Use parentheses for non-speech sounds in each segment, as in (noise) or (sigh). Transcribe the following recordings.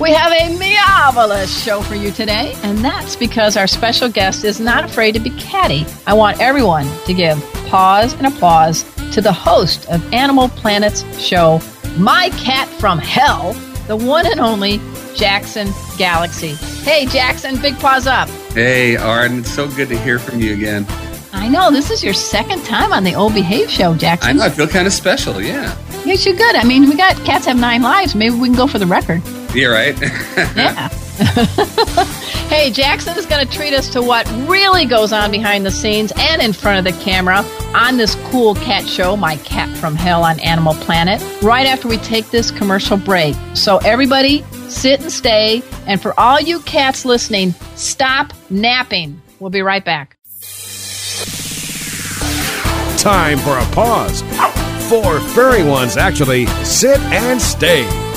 We have a marvelous show for you today, and that's because our special guest is not afraid to be catty. I want everyone to give pause and applause to the host of Animal Planet's show, My Cat from Hell, the one and only Jackson Galaxy. Hey, Jackson, big paws up. Hey, Arden, it's so good to hear from you again. I know this is your second time on the Old Behave Show, Jackson. I know, I feel kind of special, yeah. Yes, you're good. I mean, we got cats have nine lives. Maybe we can go for the record. You're right. yeah. (laughs) hey, Jackson is going to treat us to what really goes on behind the scenes and in front of the camera on this cool cat show, My Cat from Hell on Animal Planet, right after we take this commercial break. So, everybody, sit and stay. And for all you cats listening, stop napping. We'll be right back. Time for a pause. Four furry ones actually sit and stay.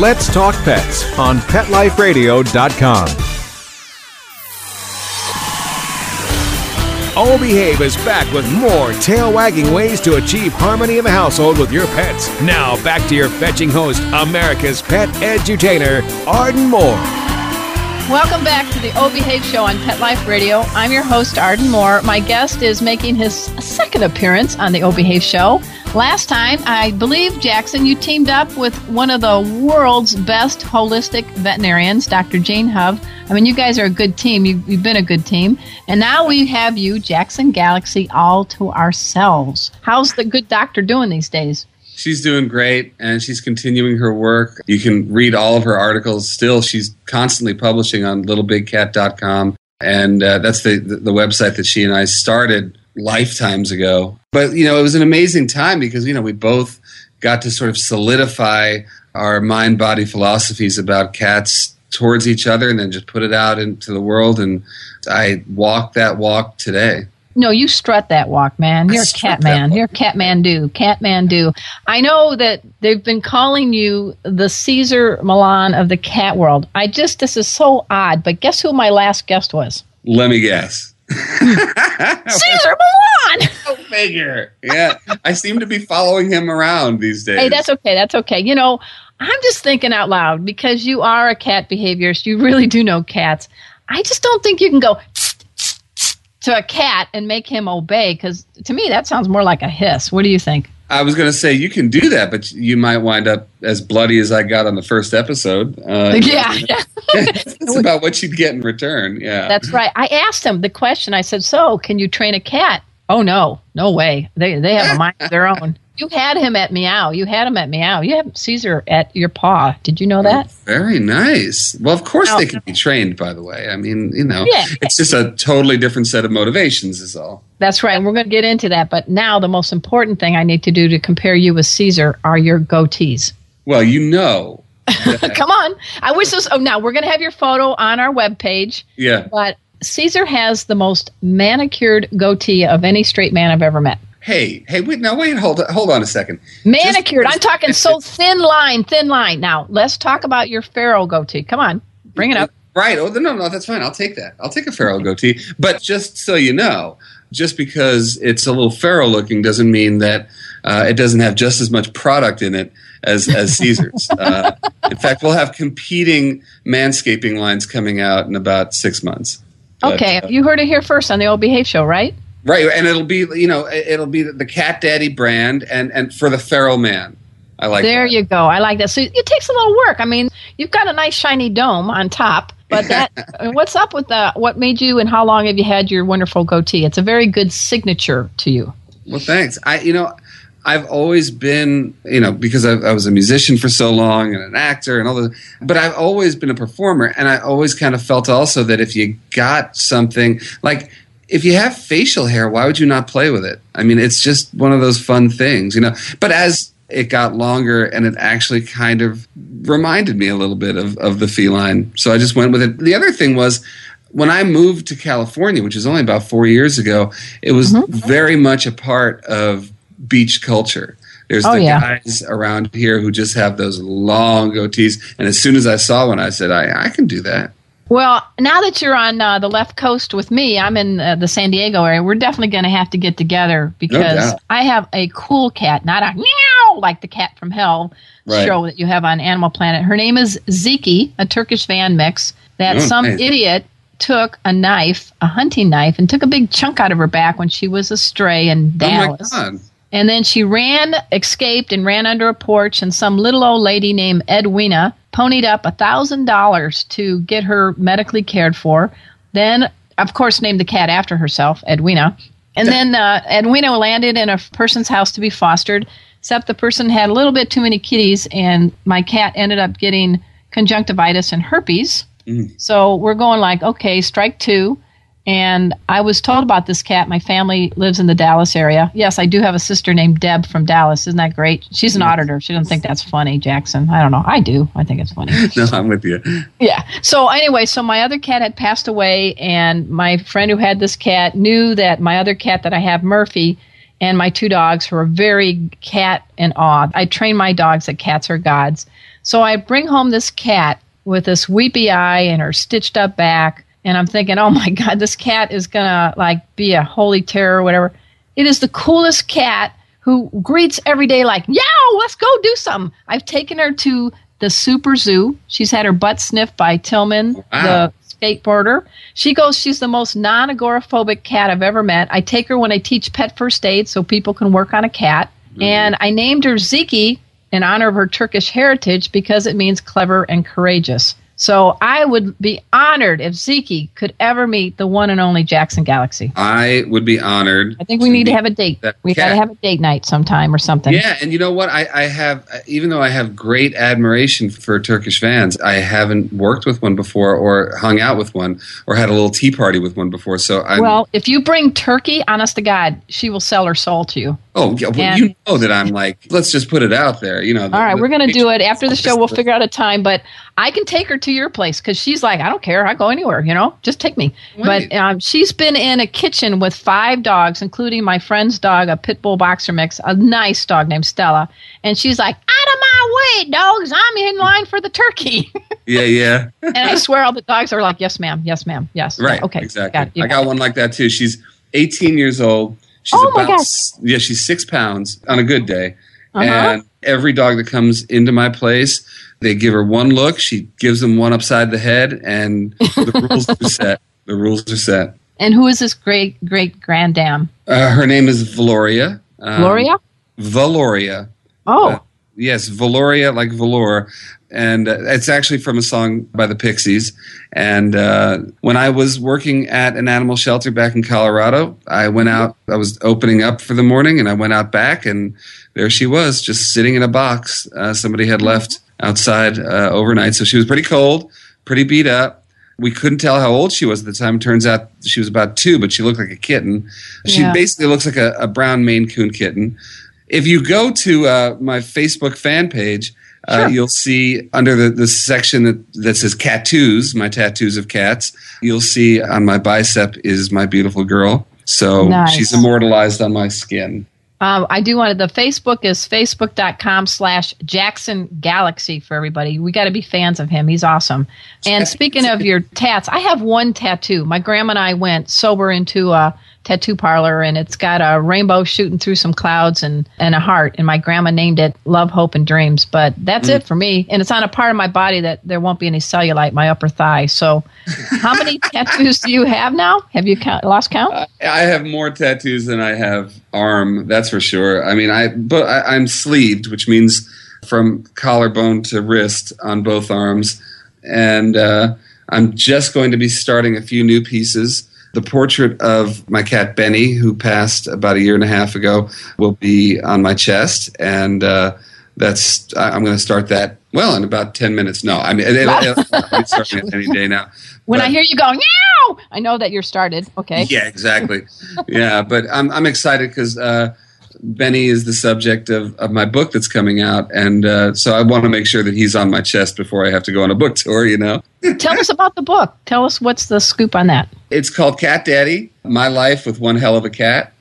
Let's Talk Pets on PetLifeRadio.com. Oh Behave is back with more tail wagging ways to achieve harmony in the household with your pets. Now back to your fetching host, America's pet edutainer, Arden Moore. Welcome back to the Obehave Show on Pet Life Radio. I'm your host, Arden Moore. My guest is making his second appearance on the Obehave Show. Last time, I believe, Jackson, you teamed up with one of the world's best holistic veterinarians, Dr. Jean Hofve. I mean, you guys are a good team. You've, you've been a good team. And now we have you, Jackson Galaxy, all to ourselves. How's the good doctor doing these days? She's doing great and she's continuing her work. You can read all of her articles still. She's constantly publishing on littlebigcat.com. And uh, that's the, the, the website that she and I started lifetimes ago. But, you know, it was an amazing time because, you know, we both got to sort of solidify our mind body philosophies about cats towards each other and then just put it out into the world. And I walk that walk today. No, you strut that walk, man. You're a cat man. You're cat man do. Cat man do. I know that they've been calling you the Cesar Millan of the cat world. I just, this is so odd, but guess who my last guest was? Let me guess. (laughs) Cesar Millan. Go figure. Yeah. I seem to be following him around these days. Hey, that's okay. That's okay. You know, I'm just thinking out loud because you are a cat behaviorist. You really do know cats. I just don't think you can go to a cat and make him obey because to me that sounds more like a hiss. What do you think? I was going to say you can do that, but you might wind up as bloody as I got on the first episode. Uh, (laughs) yeah, yeah. (laughs) it's about what you'd get in return. Yeah, that's right. I asked him the question. I said, "So, can you train a cat?" Oh no, no way. They they have a mind of their own. You had him at Meow. You had him at Meow. You have Cesar at your paw. Did you know oh, that? Very nice. Well, of course Now- they can be trained. By the way, I mean, you know, Yeah. it's just a totally different set of motivations. Is all. That's right. And we're going to get into that. But now the most important thing I need to do to compare you with Cesar are your goatees. Well, you know, (laughs) Come on. I wish this. Oh, now we're going to have your photo on our webpage. yeah. But Cesar has the most manicured goatee of any straight man I've ever met. Hey, hey, wait, now wait, hold, hold on a second. Manicured. Just- I'm talking so thin line, thin line. Now let's talk about your pharaoh goatee. Come on, bring it up. Right. Oh, no, no, that's fine. I'll take that. I'll take a pharaoh goatee. But just so you know, just because it's a little pharaoh looking doesn't mean that uh, it doesn't have just as much product in it as, as (laughs) Cesar's. uh, in fact, we'll have competing manscaping lines coming out in about six months. But, Okay, uh, you heard it here first on the Old Behave Show, right? Right. And it'll be, you know, it'll be the Cat Daddy brand and, and for the feral man. I like that. there that. you go. I like that. So it takes a little work. I mean, you've got a nice shiny dome on top, but that (laughs) uh, what's up with the what made you and how long have you had your wonderful goatee? It's a very good signature to you. Well, thanks. I, you know, I've always been, you know, because I, I was a musician for so long and an actor and all the, but I've always been a performer, and I always kind of felt also that if you got something like. If you have facial hair, why would you not play with it? I mean, it's just one of those fun things, you know. But as it got longer and it actually kind of reminded me a little bit of, of the feline. So I just went with it. The other thing was when I moved to California, which is only about four years ago, it was mm-hmm. very much a part of beach culture. There's Oh, the yeah. guys around here who just have those long goatees. And as soon as I saw one, I said, I, I can do that. Well, now that you're on uh, the left coast with me, I'm in uh, the San Diego area. We're definitely going to have to get together because doubt. I have a cool cat, not a meow like the cat from hell Right. show that you have on Animal Planet. Her name is Ziki, a Turkish van mix that Oh, some nice. idiot took a knife, a hunting knife, and took a big chunk out of her back when she was a stray in Dallas. Oh my God. And then she ran, escaped, and ran under a porch. And some little old lady named Edwina ponied up a thousand dollars to get her medically cared for. Then, of course, named the cat after herself, Edwina. And then uh, Edwina landed in a person's house to be fostered. Except the person had a little bit too many kitties, and my cat ended up getting conjunctivitis and herpes. So we're going like, okay, strike two. And I was told about this cat. My family lives in the Dallas area. Yes, I do have a sister named Deb from Dallas. Isn't that great? She's an auditor. She doesn't think that's funny, Jackson. I don't know. I do. I think it's funny. (laughs) No, I'm with you. Yeah. So anyway, so my other cat had passed away, and my friend who had this cat knew that my other cat that I have, Murphy, and my two dogs were very cat and awe. I train my dogs that cats are gods. So I bring home this cat with this weepy eye and her stitched up back, and I'm thinking, oh my god, this cat is gonna like be a holy terror or whatever. It is the coolest cat who greets every day like, yow, let's go do something. I've taken her to the Super Zoo. She's had her butt sniffed by Tillman, oh, Wow. the skateboarder. She goes, she's the most non agoraphobic cat I've ever met. I take her when I teach pet first aid so people can work on a cat. Mm-hmm. And I named her Ziki in honor of her Turkish heritage because it means clever and courageous. So I would be honored if Ziki could ever meet the one and only Jackson Galaxy. I would be honored. I think we need to have a date. We got to have a date night sometime or something. Yeah, and you know what? I, I have, even though I have great admiration for Turkish vans, I haven't worked with one before, or hung out with one, or had a little tea party with one before. So I'm. Well, if you bring turkey, honest to God, she will sell her soul to you. oh, yeah, well, and- you know that I'm like. Let's just put it out there. You know. All right, we're going to do it after the show. We'll figure out a time, but I can take her to your place because she's like, I don't care. I go anywhere, you know, just take me. Right. But um, she's been in a kitchen with five dogs, including my friend's dog, a pit bull boxer mix, a nice dog named Stella. And she's like, out of my way, dogs. I'm in line for the turkey. (laughs) Yeah, yeah. and I swear all the dogs are like, yes, ma'am. Yes, ma'am. Yes. Right. Yeah, okay. Exactly. Got I got one like that too. She's 18 years old. She's Oh, my about gosh. s- yeah. She's six pounds on a good day. Uh-huh. And every dog that comes into my place, they give her one look. She gives them one upside the head, and the (laughs) rules are set. The rules are set. And who is this great, great grand dam? Uh, her name is Velouria. Um, Gloria? Velouria. Oh. Uh, yes, Velouria, like velour. and uh, it's actually from a song by the Pixies. And uh, when I was working at an animal shelter back in Colorado, I went out. I was opening up for the morning, and I went out back, and there she was, just sitting in a box. Uh, somebody had left outside uh, overnight, so she was pretty cold, pretty beat up. We couldn't tell how old she was at the time. Turns out she was about two, but she looked like a kitten. She Yeah. basically looks like a, a brown Maine Coon kitten. If you go to uh, my Facebook fan page, uh, Sure. you'll see under the, the section that, that says tattoos, my tattoos of cats, you'll see on my bicep is my beautiful girl. So Nice. she's immortalized on my skin. Um, I do want to, the Facebook is facebook.com slash Jackson Galaxy for everybody. We got to be fans of him. He's awesome. And (laughs) speaking of your tats, I have one tattoo. My grandma and I went sober into a tattoo parlor and it's got a rainbow shooting through some clouds and, and a heart. And my grandma named it Love, Hope, and Dreams. But that's it for me. And it's on a part of my body that there won't be any cellulite, my upper thigh. So how many (laughs) tattoos do you have now? Have you count, lost count? I have more tattoos than I have arm. That's for sure. I mean, I but I, I'm sleeved, which means from collarbone to wrist on both arms, and uh, I'm just going to be starting a few new pieces. The portrait of my cat Benny, who passed about a year and a half ago, will be on my chest, and uh, that's I'm going to start that. Well, in about ten minutes. No, I mean, it, it'll, it'll, I'll be starting (laughs) it any day now. When I hear you go, meow, I know that you're started. Okay. yeah, exactly. yeah, but I'm I'm excited because uh, Benny is the subject of, of my book that's coming out, and uh, so I want to make sure that he's on my chest before I have to go on a book tour. You know, Tell us about the book. Tell us what's the scoop on that. It's called Cat Daddy: My Life with One Hell of a Cat,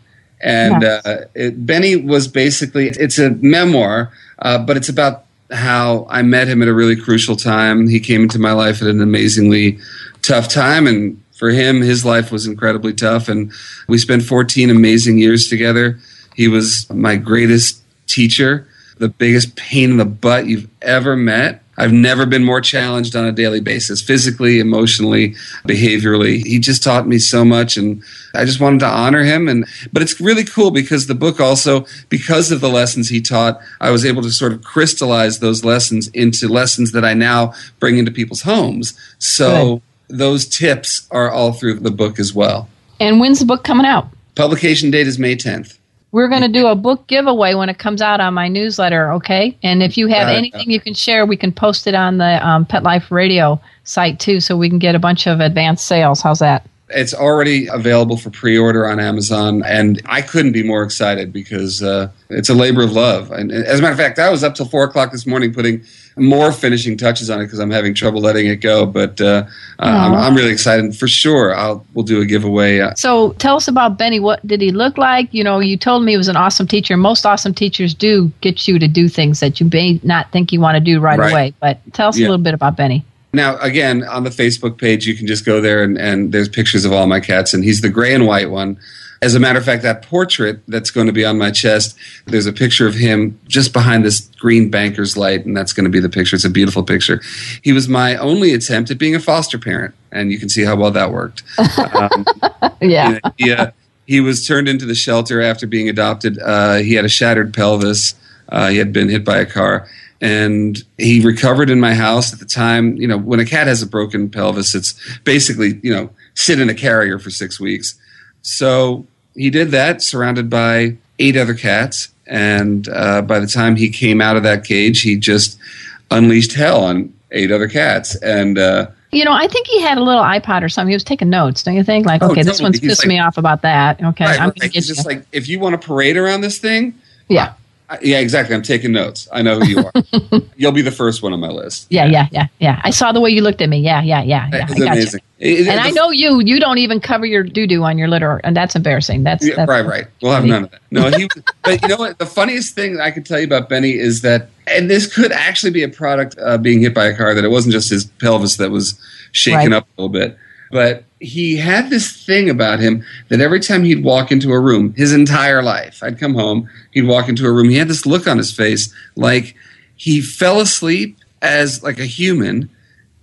and Yes. uh, it, Benny was basically it's a memoir, uh, but it's about how I met him at a really crucial time. He came into my life at an amazingly tough time, and for him, his life was incredibly tough. And we spent 14 amazing years together. He was my greatest teacher, the biggest pain in the butt you've ever met. I've never been more challenged on a daily basis, physically, emotionally, behaviorally. He just taught me so much and I just wanted to honor him and but it's really cool because the book also because of the lessons he taught, I was able to sort of crystallize those lessons into lessons that I now bring into people's homes. So those tips are all through the book as well. And when's the book coming out? Publication date is May 10th. We're going to do a book giveaway when it comes out on my newsletter, okay? And if you have it. anything you can share, we can post it on the um, Pet Life Radio site too, so we can get a bunch of advanced sales. How's that? It's already available for pre-order on Amazon, and I couldn't be more excited because uh, it's a labor of love. And as a matter of fact, I was up till four o'clock this morning putting more finishing touches on it because I'm having trouble letting it go. But uh, uh, I'm, I'm really excited. For sure, I'll we'll do a giveaway. Uh, So tell us about Benny. What did he look like? You know, you told me he was an awesome teacher. Most awesome teachers do get you to do things that you may not think you want to do right, Right. away. But tell us Yeah. a little bit about Benny. Now, again, on the Facebook page, you can just go there and, and there's pictures of all my cats, and he's the gray and white one. As a matter of fact, that portrait that's going to be on my chest, there's a picture of him just behind this green banker's light, and that's going to be the picture. It's a beautiful picture. He was my only attempt at being a foster parent, and you can see how well that worked. Um, (laughs) Yeah. he, uh, he was turned into the shelter after being adopted. Uh, he had a shattered pelvis. Uh, he had been hit by a car. And he recovered in my house at the time. You know, when a cat has a broken pelvis, it's basically, you know, sit in a carrier for six weeks. So he did that surrounded by eight other cats. And uh, by the time he came out of that cage, he just unleashed hell on eight other cats. And, uh, You know, I think he had a little iPod or something. He was taking notes, don't you think? Like, Oh, okay, this totally. one's He's pissing like- me off about that. Okay, right, I'm right. going to It's get just like, if you want to parade around this thing, yeah, Yeah, exactly. I'm taking notes. I know who you are. (laughs) You'll be the first one on my list. yeah, yeah, yeah, yeah. I saw the way you looked at me. Yeah, yeah, yeah, yeah. It's amazing. It- it- And I know you. You don't even cover your doo doo on your litter, and that's embarrassing. That's, Yeah, that's right, right. We'll have none of that. No, he. (laughs) but you know what? The funniest thing I could tell you about Benny is that, and this could actually be a product of being hit by a car. That it wasn't just his pelvis that was shaken Right. up a little bit, but he had this thing about him that every time he'd walk into a room, his entire life, I'd come home, he'd walk into a room, he had this look on his face like he fell asleep as like a human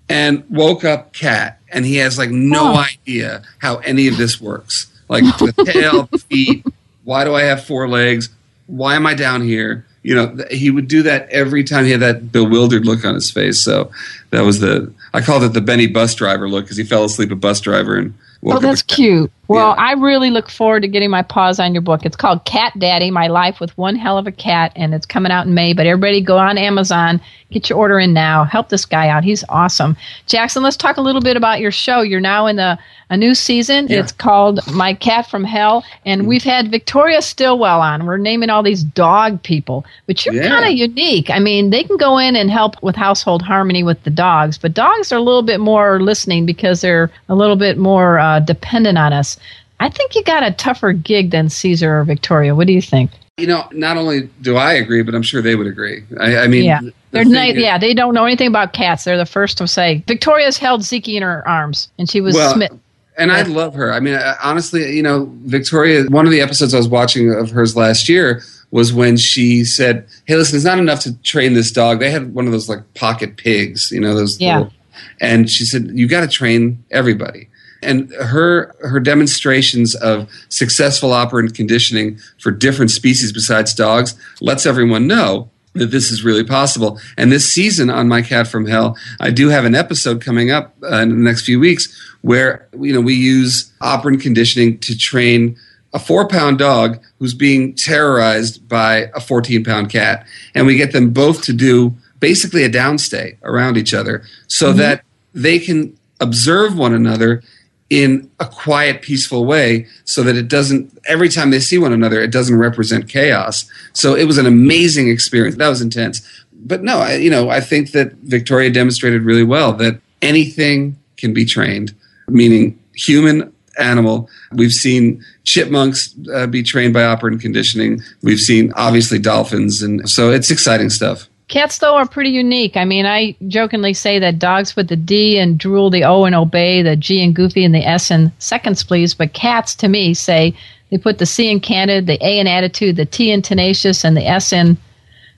and woke up cat and he has like no Oh. idea how any of this works. Like the tail the feet why do i have four legs? Why am i down here you know, he would do that every time he had that bewildered look on his face. So that was the I called it the Benny bus driver look because he fell asleep a bus driver and. woke Oh, that's cat. cute. Well, Yeah. I really look forward to getting my paws on your book. It's called Cat Daddy My Life with One Hell of a Cat, and it's coming out in May. But everybody go on Amazon, get your order in now. Help this guy out. He's awesome. Jackson, let's talk a little bit about your show. You're now in the a new season. Yeah. It's called My Cat from Hell, and we've had Victoria Stilwell on. We're naming all these dog people, but you're Yeah. kind of unique. I mean, they can go in and help with household harmony with the dogs, but dogs are a little bit more listening because they're a little bit more uh, dependent on us. I think you got a tougher gig than Cesar or Victoria. What do you think? You know, not only do I agree, but I'm sure they would agree. I, I mean, yeah, the they're thing is- yeah, they don't know anything about cats. They're the first to say Victoria's held Zeke in her arms, and she was Well, smitten. And I love her. I mean, I- honestly, you know, Victoria, one of the episodes I was watching of hers last year was when she said, Hey, listen, it's not enough to train this dog. They had one of those like pocket pigs, you know, those Yeah. little, and she said, You got to train everybody. And her her demonstrations of successful operant conditioning for different species besides dogs lets everyone know that this is really possible. And this season on My Cat from Hell, I do have an episode coming up uh, in the next few weeks where you know we use operant conditioning to train a four pound dog who's being terrorized by a 14 pound cat, and we get them both to do basically a downstay around each other so that they can observe one another in a quiet, peaceful way so that it doesn't, every time they see one another, it doesn't represent chaos. So it was an amazing experience. That was intense. But no, I, you know, I think that Victoria demonstrated really well that anything can be trained, meaning human, animal. We've seen chipmunks uh, be trained by operant conditioning. We've seen obviously dolphins. And so it's exciting stuff. Cats, though, are pretty unique. I mean, I jokingly say that dogs put the D and drool, the O and obey, the G and goofy, and the S in seconds, please. But cats, to me, say they put the C in candid, the A in attitude, the T in tenacious, and the S in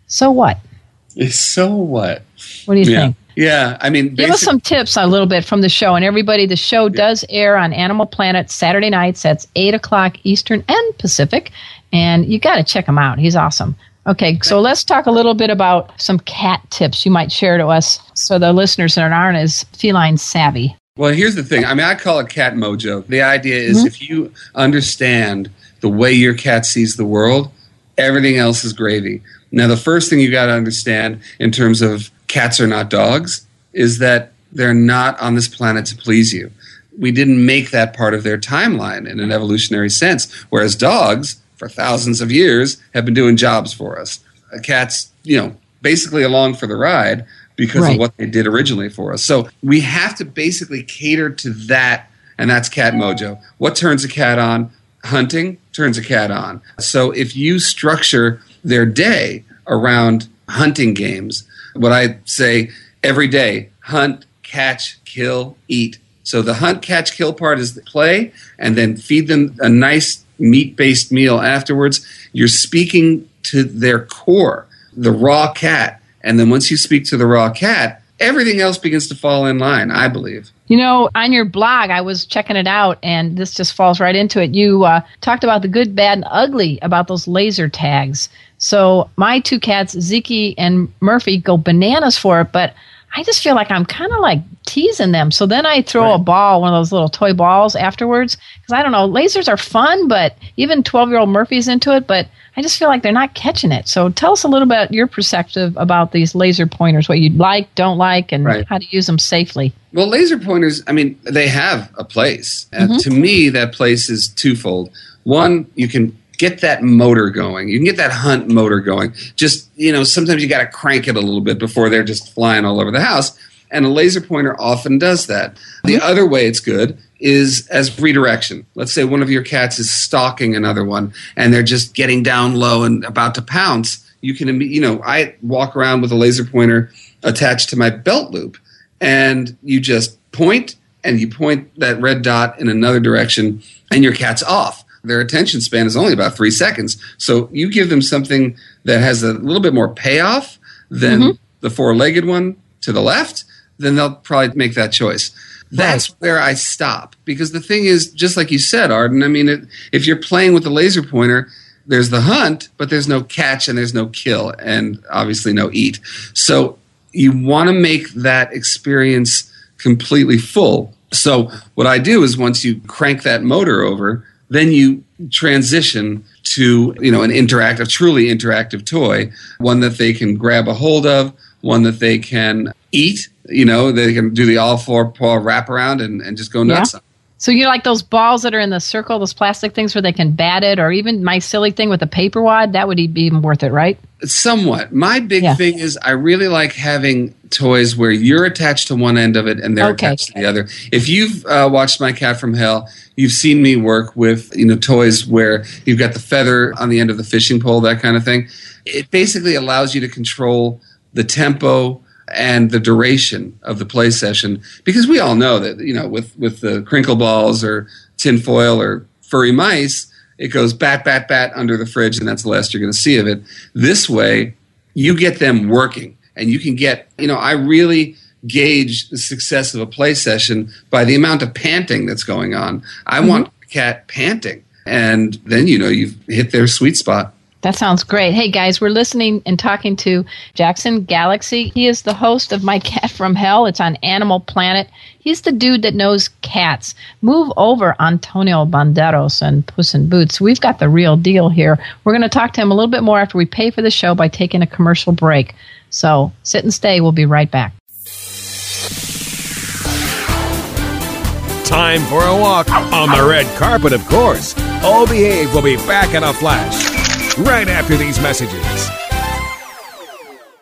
so what? So what? What do you Yeah. think? Yeah. I mean, Give us some tips a little bit from the show. And everybody, the show does air on Animal Planet Saturday nights. That's 8 o'clock Eastern and Pacific. And you got to check him out. He's awesome. Okay, so let's talk a little bit about some cat tips you might share to us so the listeners that aren't as feline savvy. Well, here's the thing. I mean, I call it cat mojo. The idea is Mm-hmm. if you understand the way your cat sees the world, everything else is gravy. Now, the first thing you got to understand in terms of cats are not dogs is that they're not on this planet to please you. We didn't make that part of their timeline in an evolutionary sense, whereas dogs, for thousands of years, have been doing jobs for us. Uh, Cats, you know, basically along for the ride because Right. of what they did originally for us. So we have to basically cater to that, and that's cat mojo. What turns a cat on? Hunting turns a cat on. So if you structure their day around hunting games, what I say every day hunt, catch, kill, eat. So the hunt, catch, kill part is the play, and then feed them a nice meat based meal afterwards. You're speaking to their core, the raw cat. And then once you speak to the raw cat, everything else begins to fall in line, I believe. You know, on your blog, I was checking it out, and this just falls right into it. You uh, talked about the good, bad, and ugly about those laser tags. So my two cats, Zeke and Murphy, go bananas for it, but I just feel like I'm kind of like teasing them. So then I throw a ball, one of those little toy balls afterwards, because I don't know, lasers are fun, but even 12 year old Murphy's into it, but I just feel like they're not catching it. So tell us a little bit your perspective about these laser pointers, what you like, don't like, and Right. how to use them safely. Well, laser pointers, I mean, they have a place. And mm-hmm. to me, that place is twofold. One, you can get that motor going. You can get that hunt motor going. Just, you know, sometimes you got to crank it a little bit before they're just flying all over the house. And a laser pointer often does that. The mm-hmm. other way it's good is as redirection. Let's say one of your cats is stalking another one and they're just getting down low and about to pounce. You can, you know, I walk around with a laser pointer attached to my belt loop and you just point and you point that red dot in another direction and your cat's off their attention span is only about three seconds so you give them something that has a little bit more payoff than mm-hmm. the four-legged one to the left then they'll probably make that choice that's where i stop because the thing is just like you said arden i mean it, if you're playing with the laser pointer there's the hunt, but there's no catch and there's no kill, and obviously no eat. So you want to make that experience completely full. So what I do is once you crank that motor over, then you transition to you know an interactive, truly interactive toy, one that they can grab a hold of, one that they can eat. You know, they can do the all four paw wraparound and, and just go nuts. Yeah. So you like those balls that are in the circle, those plastic things where they can bat it, or even my silly thing with the paper wad. That would be even worth it, right? Somewhat. My big Yeah. thing is I really like having toys where you're attached to one end of it and they're Okay. attached to the other. If you've uh, watched My Cat from Hell, you've seen me work with you know toys where you've got the feather on the end of the fishing pole, that kind of thing. It basically allows you to control the tempo and the duration of the play session because we all know that you know with with the crinkle balls or tinfoil or furry mice it goes bat bat bat under the fridge and that's the last you're going to see of it this way you get them working and you can get you know i really gauge the success of a play session by the amount of panting that's going on i mm-hmm. want the cat panting and then you know you've hit their sweet spot That sounds great. Hey guys, we're listening and talking to Jackson Galaxy. He is the host of My Cat from Hell. It's on Animal Planet. He's the dude that knows cats. Move over, Antonio Banderas and Puss in Boots. We've got the real deal here. We're going to talk to him a little bit more after we pay for the show by taking a commercial break. So sit and stay. We'll be right back. Time for a walk on the red carpet, of course. All Behave will be back in a flash right after these messages.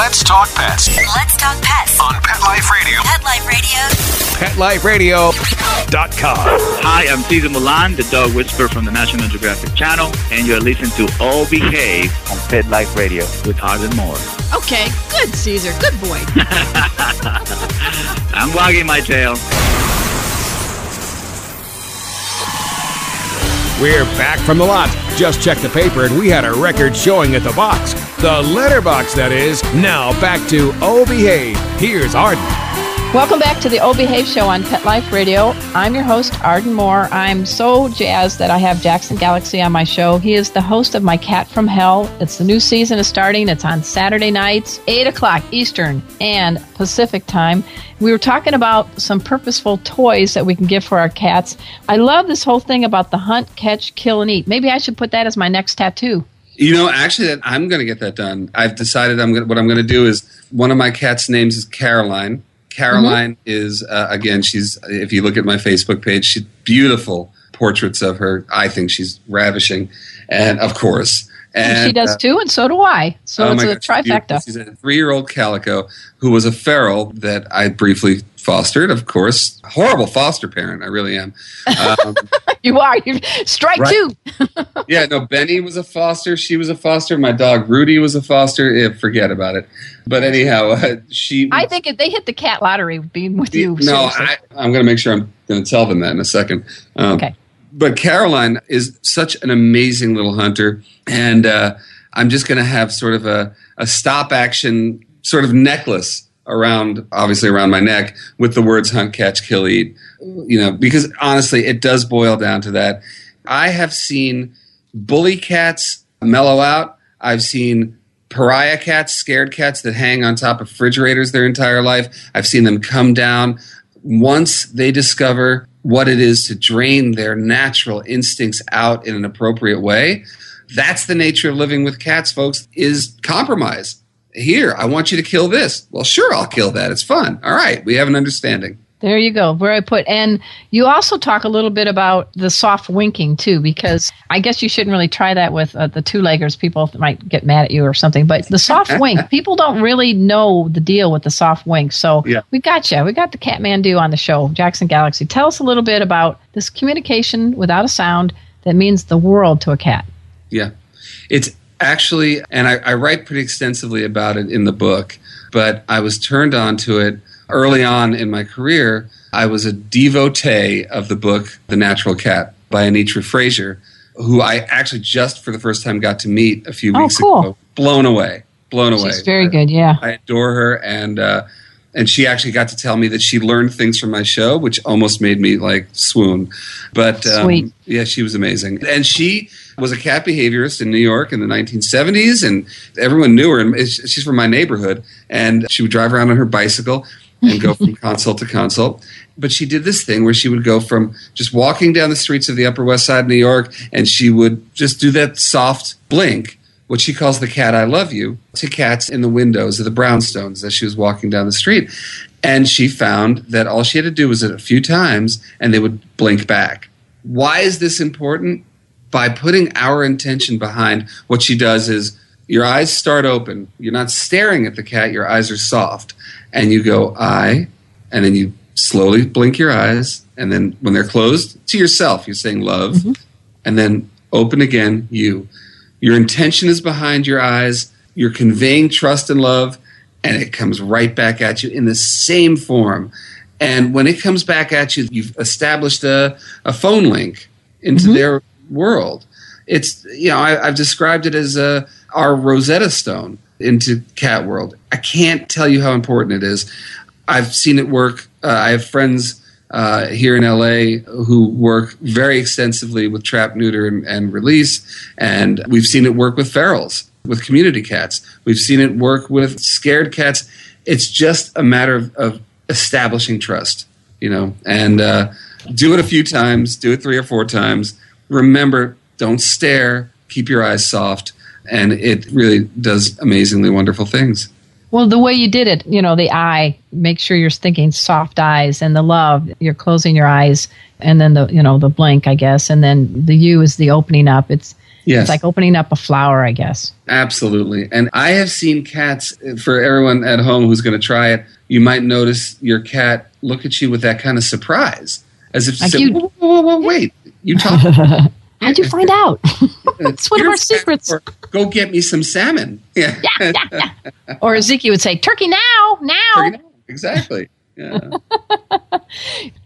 Let's talk pets Let's talk pets. on Pet Life Radio. Pet Life Radio. PetLifeRadio.com. Hi, I'm Cesar Millan, the dog whisperer from the National Geographic Channel, and you're listening to All Behave on Pet Life Radio with Arden Moore. Okay, good, Cesar. Good boy. (laughs) I'm wagging my tail. We're back from the lot. Just checked the paper and we had a record showing at the box. The letterbox, that is. Now back to Oh Behave. Here's Arden. Welcome back to the O Behave Show on Pet Life Radio. I'm your host, Arden Moore. I'm so jazzed that I have Jackson Galaxy on my show. He is the host of My Cat from Hell. It's the new season is starting. It's on Saturday nights, 8 o'clock Eastern and Pacific time. We were talking about some purposeful toys that we can give for our cats. I love this whole thing about the hunt, catch, kill, and eat. Maybe I should put that as my next tattoo. You know, actually, I'm going to get that done. I've decided I'm going. What I'm going to do is one of my cats' names is Caroline. Caroline is uh, again. She's if you look at my Facebook page, she's beautiful portraits of her. I think she's ravishing, and of course, and she does uh, too, and so do I. So oh it's a trifecta. She's a three-year-old calico who was a feral that I briefly fostered. Of course, horrible foster parent. I really am. Um, (laughs) You are. You strike Right. two. (laughs) yeah, no, Benny was a foster. She was a foster. My dog Rudy was a foster. Eh, forget about it. But anyhow, uh, she. I think if they hit the cat lottery being with you. no, seriously. I, I'm going to make sure I'm going to tell them that in a second. Um, Okay. But Caroline is such an amazing little hunter, and uh, I'm just going to have sort of a, a stop action sort of necklace around, obviously around my neck, with the words "hunt, catch, kill, eat." You know, because honestly, it does boil down to that. I have seen bully cats mellow out. I've seen pariah cats, scared cats that hang on top of refrigerators their entire life. I've seen them come down once they discover what it is to drain their natural instincts out in an appropriate way. That's the nature of living with cats, folks, is compromise. Here, I want you to kill this. Well, sure, I'll kill that. It's fun. All right, we have an understanding. There you go. Where I put, and you also talk a little bit about the soft winking too, because I guess you shouldn't really try that with uh, the two leggers. People might get mad at you or something. But the soft (laughs) wink, people don't really know the deal with the soft wink. So Yeah. we got you. We got the Catmandu on the show, Jackson Galaxy. Tell us a little bit about this communication without a sound that means the world to a cat. Yeah. It's actually, and I, I write pretty extensively about it in the book, but I was turned on to it early on in my career, I was a devotee of the book The Natural Cat by Anitra Frazier, who I actually just for the first time got to meet a few weeks Oh, weeks cool. ago. Blown away, blown away. She's very good. Yeah. I adore her, and uh, and she actually got to tell me that she learned things from my show, which almost made me like swoon. But um, yeah, she was amazing, and she was a cat behaviorist in New York in the 1970s, and everyone knew her. And she's from my neighborhood, and she would drive around on her bicycle and go from (laughs) consult to consult. But she did this thing where she would go from just walking down the streets of the Upper West Side of New York, and she would just do that soft blink what she calls the cat I love you to cats in the windows of the brownstones as she was walking down the street. And she found that all she had to do was it a few times and they would blink back. Why is this important? By putting our intention behind what she does is your eyes start open. You're not staring at the cat, your eyes are soft. And you go, I, and then you slowly blink your eyes. And then when they're closed, to yourself, you're saying love. Mm-hmm. And then open again, you. Your intention is behind your eyes. You're conveying trust and love, and it comes right back at you in the same form. And when it comes back at you, you've established a, a phone link into their world. It's, you know, I, I've described it as uh, our Rosetta Stone into cat world. I can't tell you how important it is. I've seen it work. Uh, I have friends uh, here in LA who work very extensively with trap, neuter, and, and release. And we've seen it work with ferals, with community cats. We've seen it work with scared cats. It's just a matter of, of establishing trust, you know, and uh, do it a few times, do it three or four times. Remember, don't stare, keep your eyes soft, and it really does amazingly wonderful things. Well, the way you did it, you know, the eye, make sure you're thinking soft eyes and the love, you're closing your eyes and then the, you know, the blink, I guess. And then the you is the opening up. It's, Yes. it's like opening up a flower, I guess. Absolutely. And I have seen cats, uh, for everyone at home who's going to try it, you might notice your cat look at you with that kind of surprise, as if to Like say, you- whoa, whoa, whoa, wait, you (laughs) talk. How'd you find out? (laughs) It's one of our secrets. Go get me some salmon. Yeah. Yeah, yeah, yeah. Or Ezekiel would say, turkey now, now. exactly. Yeah. (laughs)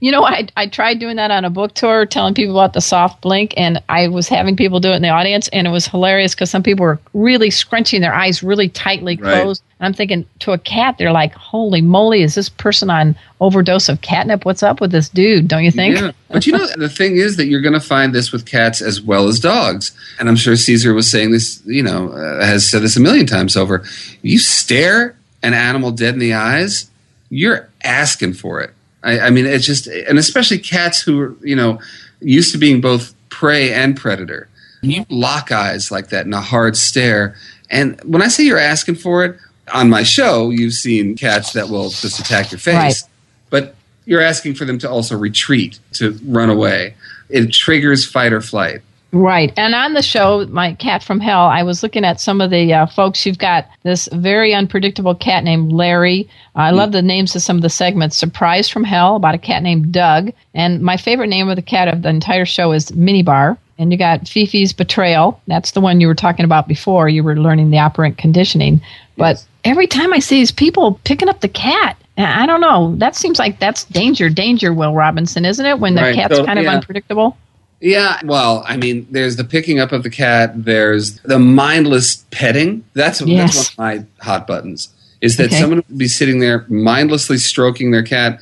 You know, I, I tried doing that on a book tour, telling people about the soft blink, and I was having people do it in the audience, and it was hilarious because some people were really scrunching their eyes really tightly closed. And I'm thinking, to a cat, they're like, holy moly, is this person on overdose of catnip? What's up with this dude? Don't you think? Yeah. (laughs) But you know, the thing is that you're going to find this with cats as well as dogs. And I'm sure Cesar was saying this, you know, uh, has said this a million times over. You stare an animal dead in the eyes, you're asking for it. I, I mean, it's just, and especially cats who are, you know, used to being both prey and predator. You lock eyes like that in a hard stare. And when I say you're asking for it, on my show, you've seen cats that will just attack your face Right. but you're asking for them to also retreat, to run away. It triggers fight or flight. Right. And on the show, My Cat from Hell, I was looking at some of the uh, folks. You've got this very unpredictable cat named Larry. I love the names of some of the segments. Surprise from Hell, about a cat named Doug. And my favorite name of the cat of the entire show is Minibar. And you got Fifi's Betrayal. That's the one you were talking about before. You were learning the operant conditioning. But every time I see these people picking up the cat, I don't know. That seems like that's danger, danger, Will Robinson, isn't it? When the Right. cat's So, kind of yeah. unpredictable. Yeah, well, I mean, there's the picking up of the cat. There's the mindless petting. That's Yes. that's one of my hot buttons. Is that Okay. someone would be sitting there mindlessly stroking their cat,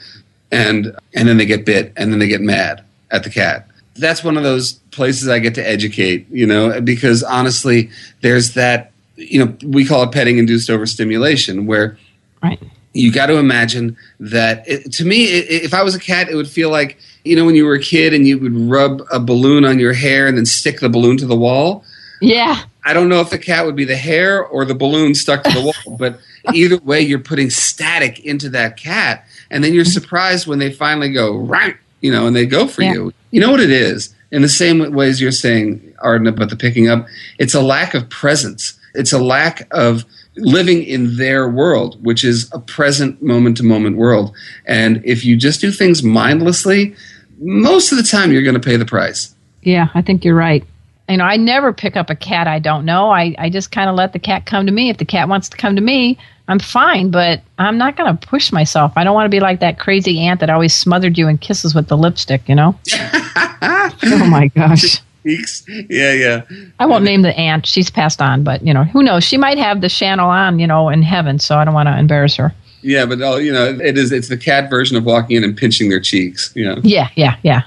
and and then they get bit, and then they get mad at the cat. That's one of those places I get to educate, you know, because honestly, there's that, you know, we call it petting induced overstimulation, where Right. you got to imagine that it, to me i- i- if i was a cat it would feel like you know when you were a kid and you would rub a balloon on your hair and then stick the balloon to the wall Yeah. i don't know if the cat would be the hair or the balloon stuck to the wall (laughs) but either way you're putting static into that cat and then you're surprised when they finally go right you know and they go for Yeah. you you know what it is in the same ways you're saying arden about the picking up it's a lack of presence it's a lack of living in their world which is a present moment to moment world and if you just do things mindlessly most of the time you're going to pay the price Yeah, I think you're right. you know, I never pick up a cat I don't know. I, I just kind of let the cat come to me. If the cat wants to come to me, I'm fine, but I'm not going to push myself. I don't want to be like that crazy aunt that always smothered you in kisses with the lipstick, you know? (laughs) oh my gosh. Yeah, yeah. I won't name the aunt. She's passed on, but you know, who knows? She might have the channel on, you know, in heaven, so I don't want to embarrass her. Yeah, but oh, you know, it is it's the cat version of walking in and pinching their cheeks, you know. Yeah, yeah, yeah.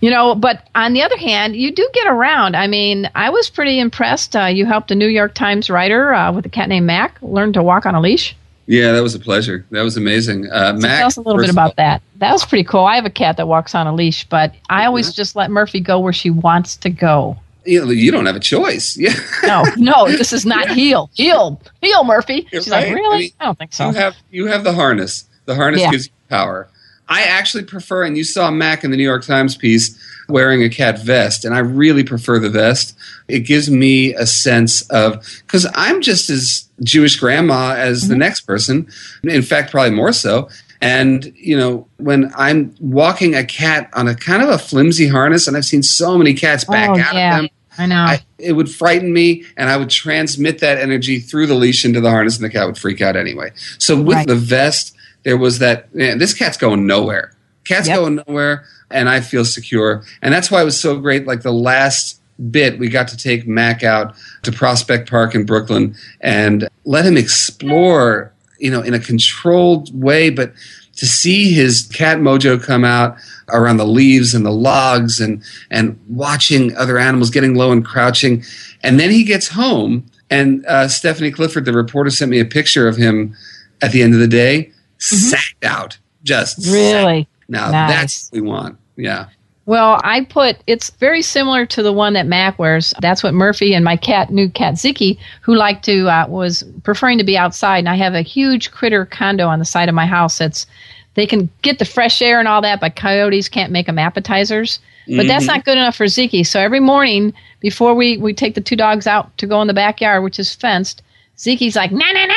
You know, but on the other hand, you do get around. I mean, I was pretty impressed. Uh, you helped a New York Times writer uh, with a cat named Mac learn to walk on a leash. Yeah, that was a pleasure. That was amazing. Uh, So Mac, tell us a little bit about that. That was pretty cool. I have a cat that walks on a leash, but I always just let Murphy go where she wants to go. You, know, you don't have a choice. (laughs) Yeah, No, no, this is not heal, heal, heel, Murphy. You're She's right. like, really? I mean, I don't think so. you have you have the harness. The harness Yeah. gives you power. I actually prefer, and you saw Mac in the New York Times piece wearing a cat vest, and I really prefer the vest. It gives me a sense of because I'm just as Jewish grandma as Mm-hmm. the next person. In fact, probably more so. And you know, when I'm walking a cat on a kind of a flimsy harness, and I've seen so many cats back oh, out yeah. of them, I know. I, it would frighten me, and I would transmit that energy through the leash into the harness, and the cat would freak out anyway. So with Right. the vest, there was that. Man, this cat's going nowhere. Cat's Yep. going nowhere, and I feel secure, and that's why it was so great. Like the last bit, we got to take Mac out to Prospect Park in Brooklyn and let him explore, you know, in a controlled way, but to see his cat mojo come out around the leaves and the logs and and watching other animals getting low and crouching. And then he gets home and uh, stephanie clifford the reporter sent me a picture of him at the end of the day sacked out. Just really? now Nice. that's what we want. Yeah Well, I put it's very similar to the one that Mac wears. That's what Murphy and my cat, new cat Ziki, who liked to uh, was preferring to be outside. And I have a huge critter condo on the side of my house. That's they can get the fresh air and all that, but coyotes can't make them appetizers. But that's not good enough for Ziki. So every morning before we we take the two dogs out to go in the backyard, which is fenced, Ziki's like, no, no, no.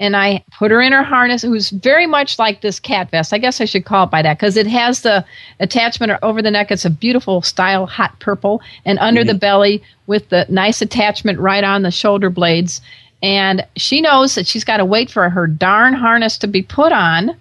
And I put her in her harness, who's very much like this cat vest. I guess I should call it by that because it has the attachment over the neck. It's a beautiful style, hot purple, and under the mm-hmm. belly with the nice attachment right on the shoulder blades. And she knows that she's got to wait for her darn harness to be put on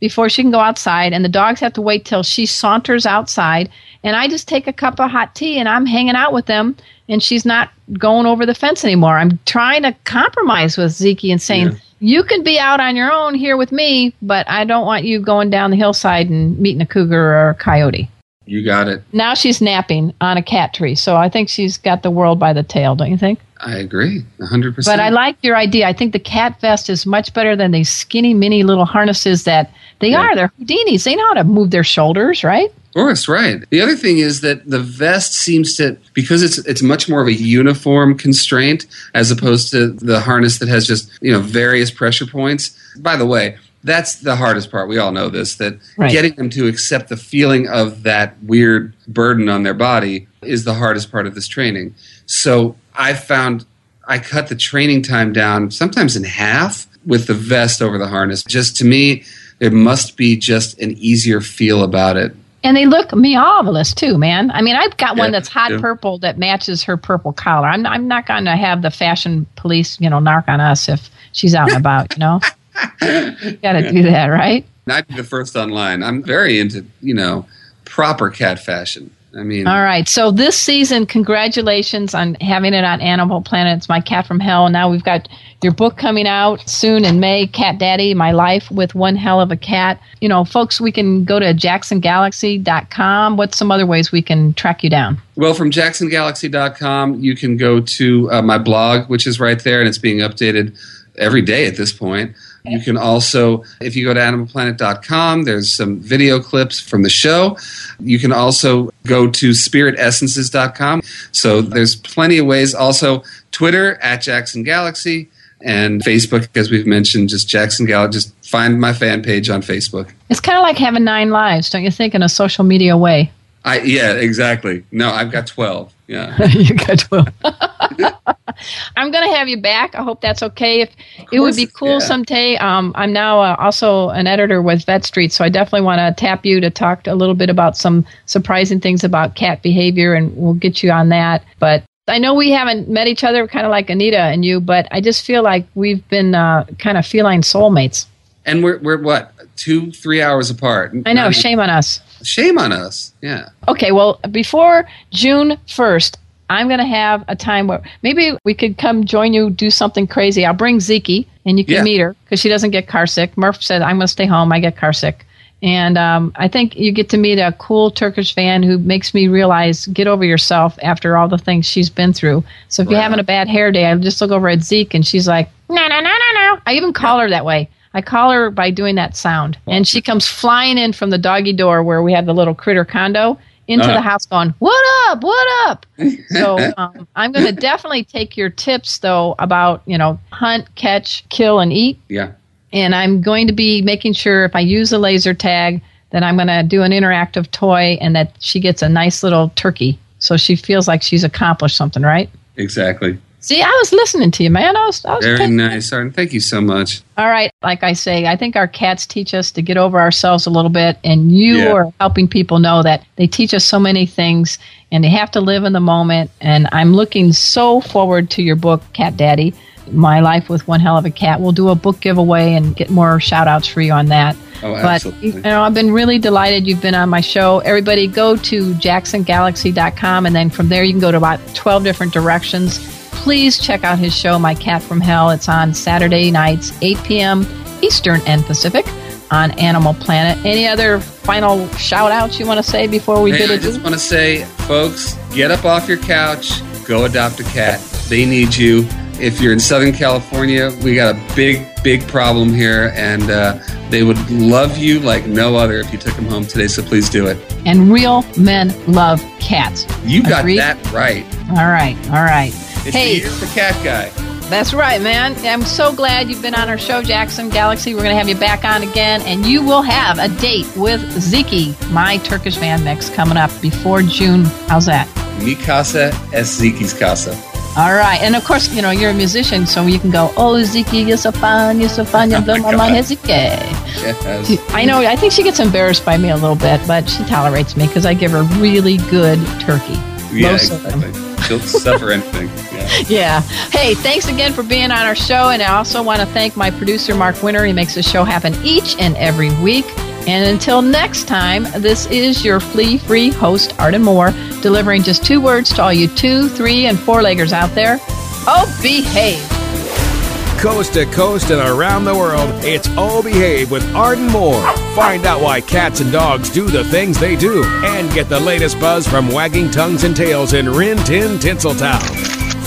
before she can go outside and the dogs have to wait till she saunters outside and i just take a cup of hot tea and i'm hanging out with them and she's not going over the fence anymore i'm trying to compromise with zeke and saying Yeah. you can be out on your own here with me but i don't want you going down the hillside and meeting a cougar or a coyote you got it now she's napping on a cat tree so i think she's got the world by the tail don't you think i agree 100% but I like your idea. I think the cat vest is much better than these skinny mini little harnesses that they Yeah. are. They're Houdinis. They know how to move their shoulders, right? Of course, right. The other thing is that the vest seems to because it's it's much more of a uniform constraint as opposed to the harness that has just you know various pressure points. By the way, that's the hardest part. We all know this that Right. getting them to accept the feeling of that weird burden on their body is the hardest part of this training. So I found I cut the training time down sometimes in half with the vest over the harness. Just to me, there must be just an easier feel about it And they look marvelous too, man. I mean, I've got one that's hot yeah. purple that matches her purple collar. I'm I'm not going to have the fashion police, you know, narc on us if she's out and about. You know, (laughs) got to do that, right? I'd be the first online. I'm very into, you know, proper cat fashion. I mean, All right. So this season, congratulations on having it on Animal Planet. It's My Cat from Hell. Now we've got your book coming out soon in May, Cat Daddy, My Life with One Hell of a Cat. You know, folks, we can go to jacksongalaxy.com. What's some other ways we can track you down? well, from jacksongalaxy.com, you can go to uh, my blog, which is right there, and it's being updated every day at this point. You can also, if you go to animalplanet.com, there's some video clips from the show. You can also go to spiritessences.com. So there's plenty of ways. Also, Twitter at Jackson Galaxy and Facebook, as we've mentioned, just Jackson Galaxy. Just find my fan page on Facebook. It's kind of like having nine lives, don't you think, in a social media way? I yeah, exactly. No, I've got twelve. Yeah. (laughs) you got 12. (laughs) I'm going to have you back. I hope that's okay. If it would be cool yeah. someday. Um, I'm now uh, also an editor with Vetstreet, so I definitely want to tap you to talk a little bit about some surprising things about cat behavior, and we'll get you on that. But I know we haven't met each other, kind of like Anitra and you, but I just feel like we've been uh, kind of feline soulmates. And we're we're what two three hours apart. I know. Not Shame on us. Shame on us. Yeah. Okay, well, before June 1st, I'm going to have a time where maybe we could come join you, do something crazy. I'll bring Zeke and you can Yeah. meet her because she doesn't get car sick. Murph said, I'm going to stay home. I get car sick. And um, I think you get to meet a cool Turkish van who makes me realize get over yourself after all the things she's been through. So if you're having a bad hair day, I just look over at Zeke and she's like, no, no, no, no, no. I even call her that way. I call her by doing that sound. And she comes flying in from the doggy door where we have the little critter condo into Uh. the house going, What up? What up? So um, I'm going to definitely take your tips, though, about, you know, hunt, catch, kill, and eat. Yeah. And I'm going to be making sure if I use a laser tag, that I'm going to do an interactive toy and that she gets a nice little turkey. So she feels like she's accomplished something, right? Exactly. See, I was listening to you, man. I was, I was Very nice, Arden. Thank you so much. all right. Like I say, I think our cats teach us to get over ourselves a little bit, and you Yeah. are helping people know that they teach us so many things, and they have to live in the moment. And I'm looking so forward to your book, Cat Daddy. My life with one hell of a cat. We'll do a book giveaway and get more shout outs for you on that. Oh, but absolutely. you know, I've been really delighted you've been on my show. Everybody go to jacksongalaxy.com and then from there you can go to about 12 different directions. Please check out his show, My Cat from Hell. It's on Saturday nights, 8 p.m. Eastern and Pacific on Animal Planet. Any other final shout outs you want to say before we Hey, bid I just want to say, folks, get up off your couch, go adopt a cat. They need you. If you're in Southern California, we got a big, big problem here, and uh, they would love you like no other if you took them home today. So please do it. And real men love cats. You got Agreed? that right. All right, all right. It's hey, the year for cat guy. That's right, man. I'm so glad you've been on our show, Jackson Galaxy. We're going to have you back on again, and you will have a date with Ziki, my Turkish van mix, coming up before June. How's that? Mi casa es Ziki's casa. All right. And of course, you know, you're a musician, so you can go, Oh, Ziki, you're so fun, you're so fun, You're (laughs) oh blow my mind, Ziki. Yes. I know, I think she gets embarrassed by me a little bit, but she tolerates me because I give her really good turkey. Yeah, Most of them. exactly. She'll suffer anything. (laughs) (laughs) Yeah. Hey, thanks again for being on our show. And I also want to thank my producer, Mark Winter. He makes the show happen each and every week. And until next time, this is your flea free host, Arden Moore, delivering just two words to all you two, three, and four leggers out there. Oh, behave. Coast to coast and around the world, it's Oh Behave with Arden Moore. Find out why cats and dogs do the things they do and get the latest buzz from wagging tongues and tails in Rin Tin Tinseltown.